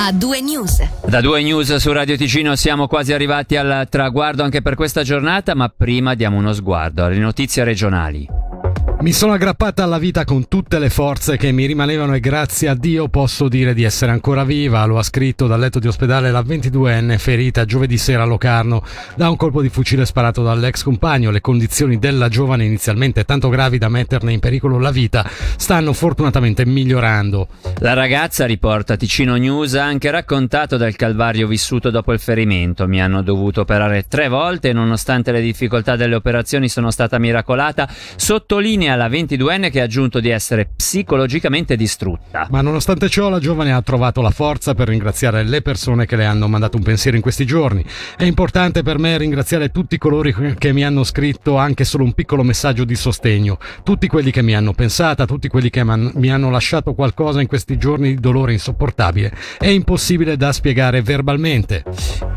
a due news. Da due news su Radio Ticino siamo quasi arrivati al traguardo anche per questa giornata, ma prima diamo uno sguardo alle notizie regionali. Mi sono aggrappata alla vita con tutte le forze che mi rimanevano e grazie a Dio posso dire di essere ancora viva, lo ha scritto dal letto di ospedale la 22enne ferita giovedì sera a Locarno da un colpo di fucile sparato dall'ex compagno. Le condizioni della giovane inizialmente tanto gravi da metterne in pericolo la vita stanno fortunatamente migliorando. La ragazza, riporta Ticino News, ha anche raccontato del calvario vissuto dopo il ferimento. Mi hanno dovuto operare tre volte e nonostante le difficoltà delle operazioni sono stata miracolata. Sottolinea alla 22enne che ha aggiunto di essere psicologicamente distrutta. Ma nonostante ciò la giovane ha trovato la forza per ringraziare le persone che le hanno mandato un pensiero in questi giorni. È importante per me ringraziare tutti coloro che mi hanno scritto anche solo un piccolo messaggio di sostegno, tutti quelli che mi hanno pensata, tutti quelli che mi hanno lasciato qualcosa in questi giorni di dolore insopportabile. È impossibile da spiegare verbalmente.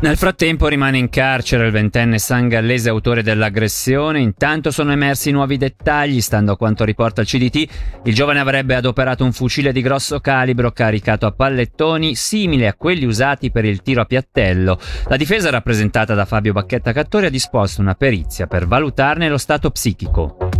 Nel frattempo rimane in carcere il ventenne sangallese autore dell'aggressione, intanto sono emersi nuovi dettagli, stanno A quanto riporta il CDT, il giovane avrebbe adoperato un fucile di grosso calibro caricato a pallettoni simile a quelli usati per il tiro a piattello. La difesa rappresentata da Fabio Bacchetta Cattori ha disposto una perizia per valutarne lo stato psichico.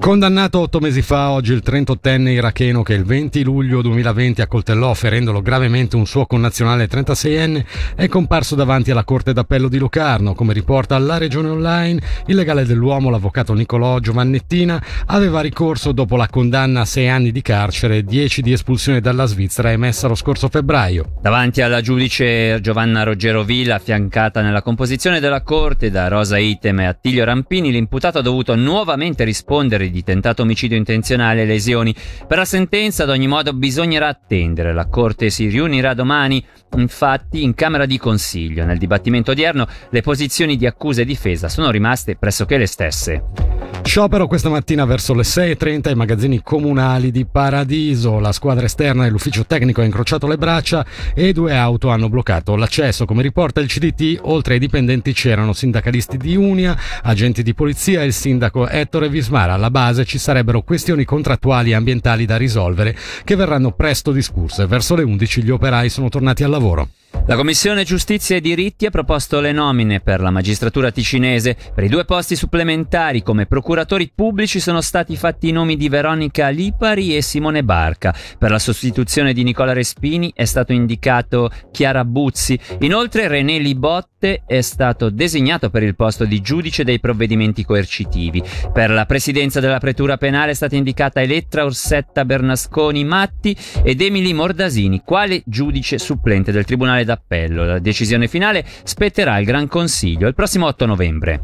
Condannato otto mesi fa, oggi il 38enne iracheno che il 20 luglio 2020 accoltellò ferendolo gravemente un suo connazionale 36enne è comparso davanti alla Corte d'Appello di Locarno. Come riporta la Regione Online, il legale dell'uomo, l'avvocato Nicolò Giovannettina, aveva ricorso dopo la condanna a sei anni di carcere e dieci di espulsione dalla Svizzera emessa lo scorso febbraio. Davanti alla giudice Giovanna Roggero Villa, affiancata nella composizione della Corte da Rosa Item e Attilio Rampini, l'imputato ha dovuto nuovamente rispondere di tentato omicidio intenzionale e lesioni. Per la sentenza ad ogni modo bisognerà attendere. La Corte si riunirà domani. Infatti in Camera di Consiglio nel dibattimento odierno le posizioni di accusa e difesa sono rimaste pressoché le stesse. Sciopero questa mattina verso le 6.30 ai magazzini comunali di Paradiso. La squadra esterna e l'ufficio tecnico ha incrociato le braccia e due auto hanno bloccato l'accesso. Come riporta il CDT, oltre ai dipendenti c'erano sindacalisti di Unia, agenti di polizia e il sindaco Ettore Vismara. Alla base ci sarebbero questioni contrattuali e ambientali da risolvere che verranno presto discusse. Verso le 11 gli operai sono tornati al lavoro. La Commissione Giustizia e Diritti ha proposto le nomine per la magistratura ticinese. Per i due posti supplementari come procuratori pubblici sono stati fatti i nomi di Veronica Lipari e Simone Barca. Per la sostituzione di Nicola Respini è stato indicato Chiara Buzzi. Inoltre René Libotte è stato designato per il posto di giudice dei provvedimenti coercitivi. Per la presidenza della pretura penale è stata indicata Elettra Orsetta Bernasconi Matti ed Emily Mordasini, quale giudice supplente del Tribunale Tribunale d'Appello. La decisione finale spetterà al Gran Consiglio il prossimo 8 novembre.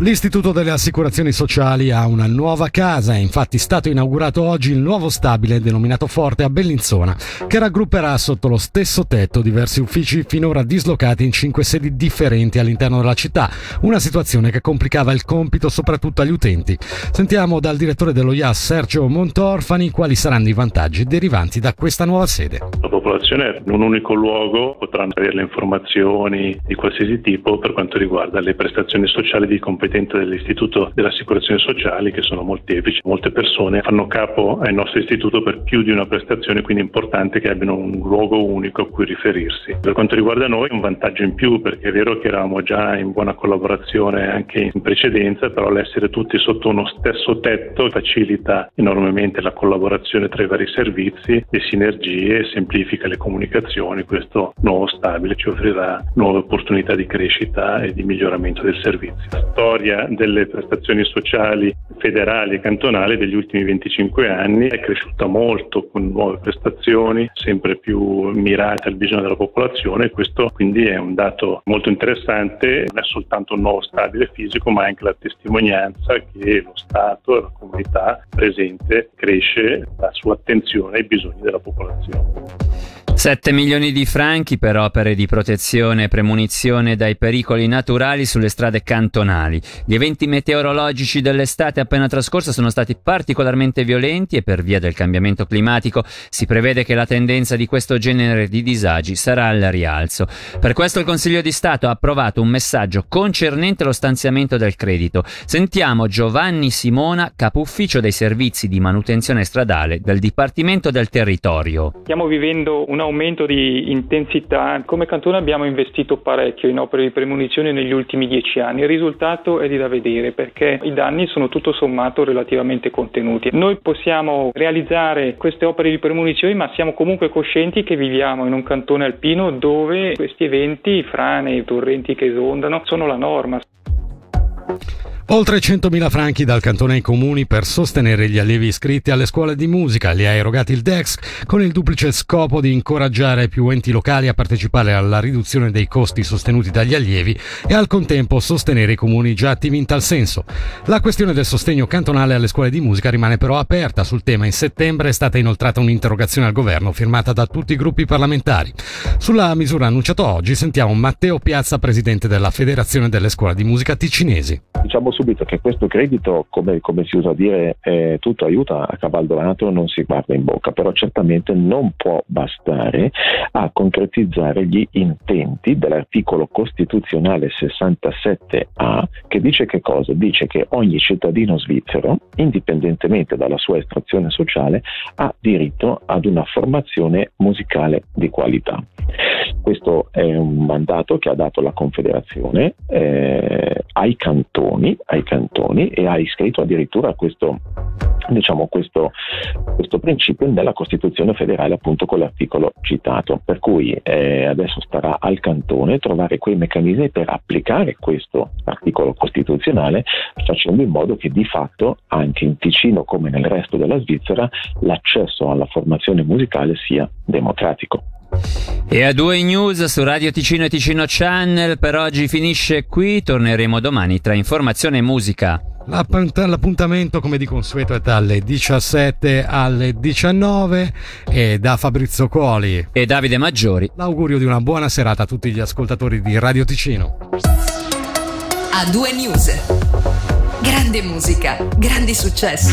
L'Istituto delle Assicurazioni Sociali ha una nuova casa, è infatti stato inaugurato oggi il nuovo stabile denominato Forte a Bellinzona, che raggrupperà sotto lo stesso tetto diversi uffici finora dislocati in cinque sedi differenti all'interno della città, una situazione che complicava il compito soprattutto agli utenti. Sentiamo dal direttore dello IAS Sergio Montorfani quali saranno i vantaggi derivanti da questa nuova sede. La popolazione in un unico luogo potranno avere le informazioni di qualsiasi tipo per quanto riguarda le prestazioni sociali di competenza dell'Istituto delle Assicurazioni Sociali che sono molteplici. Molte persone fanno capo al nostro istituto per più di una prestazione, quindi è importante che abbiano un luogo unico a cui riferirsi. Per quanto riguarda noi un vantaggio in più perché è vero che eravamo già in buona collaborazione anche in precedenza, però l'essere tutti sotto uno stesso tetto facilita enormemente la collaborazione tra i vari servizi, le sinergie, semplifica le comunicazioni. Questo nuovo stabile ci offrirà nuove opportunità di crescita e di miglioramento del servizio storia delle prestazioni sociali federali e cantonali degli ultimi 25 anni è cresciuta molto con nuove prestazioni sempre più mirate al bisogno della popolazione e questo quindi è un dato molto interessante, non è soltanto un nuovo stabile fisico ma anche la testimonianza che lo Stato e la comunità presente cresce la sua attenzione ai bisogni della popolazione. 7 milioni di franchi per opere di protezione e premunizione dai pericoli naturali sulle strade cantonali. Gli eventi meteorologici dell'estate appena trascorsa sono stati particolarmente violenti e per via del cambiamento climatico si prevede che la tendenza di questo genere di disagi sarà al rialzo. Per questo il Consiglio di Stato ha approvato un messaggio concernente lo stanziamento del credito. Sentiamo Giovanni Simona, capo ufficio dei servizi di manutenzione stradale del Dipartimento del Territorio. Stiamo vivendo una aumento di intensità. Come cantone abbiamo investito parecchio in opere di premonizione negli ultimi dieci anni. Il risultato è di da vedere perché i danni sono tutto sommato relativamente contenuti. Noi possiamo realizzare queste opere di premonizione, ma siamo comunque coscienti che viviamo in un cantone alpino dove questi eventi, frane, torrenti che esondano, sono la norma. Oltre 100.000 franchi dal cantone ai comuni per sostenere gli allievi iscritti alle scuole di musica. Li ha erogati il DEX con il duplice scopo di incoraggiare più enti locali a partecipare alla riduzione dei costi sostenuti dagli allievi e al contempo sostenere i comuni già attivi in tal senso. La questione del sostegno cantonale alle scuole di musica rimane però aperta. Sul tema in settembre è stata inoltrata un'interrogazione al governo firmata da tutti i gruppi parlamentari. Sulla misura annunciata oggi sentiamo Matteo Piazza, presidente della Federazione delle scuole di musica ticinesi. Diciamo subito che questo credito, come, come si usa a dire, eh, tutto aiuta a cavallo non si guarda in bocca, però certamente non può bastare a concretizzare gli intenti dell'articolo costituzionale 67A che dice che cosa? Dice che ogni cittadino svizzero, indipendentemente dalla sua estrazione sociale, ha diritto ad una formazione musicale di qualità. Questo è un mandato che ha dato la Confederazione eh, ai cantoni, ai cantoni e ha iscritto addirittura questo, diciamo, questo, questo, principio nella Costituzione federale appunto con l'articolo citato. Per cui eh, adesso starà al cantone trovare quei meccanismi per applicare questo articolo costituzionale facendo in modo che di fatto anche in Ticino come nel resto della Svizzera l'accesso alla formazione musicale sia democratico. E a due news su Radio Ticino e Ticino Channel per oggi finisce qui, torneremo domani tra informazione e musica. L'appuntamento come di consueto è dalle 17 alle 19 e da Fabrizio Coli e Davide Maggiori l'augurio di una buona serata a tutti gli ascoltatori di Radio Ticino. A due news. Grande musica, grandi successi.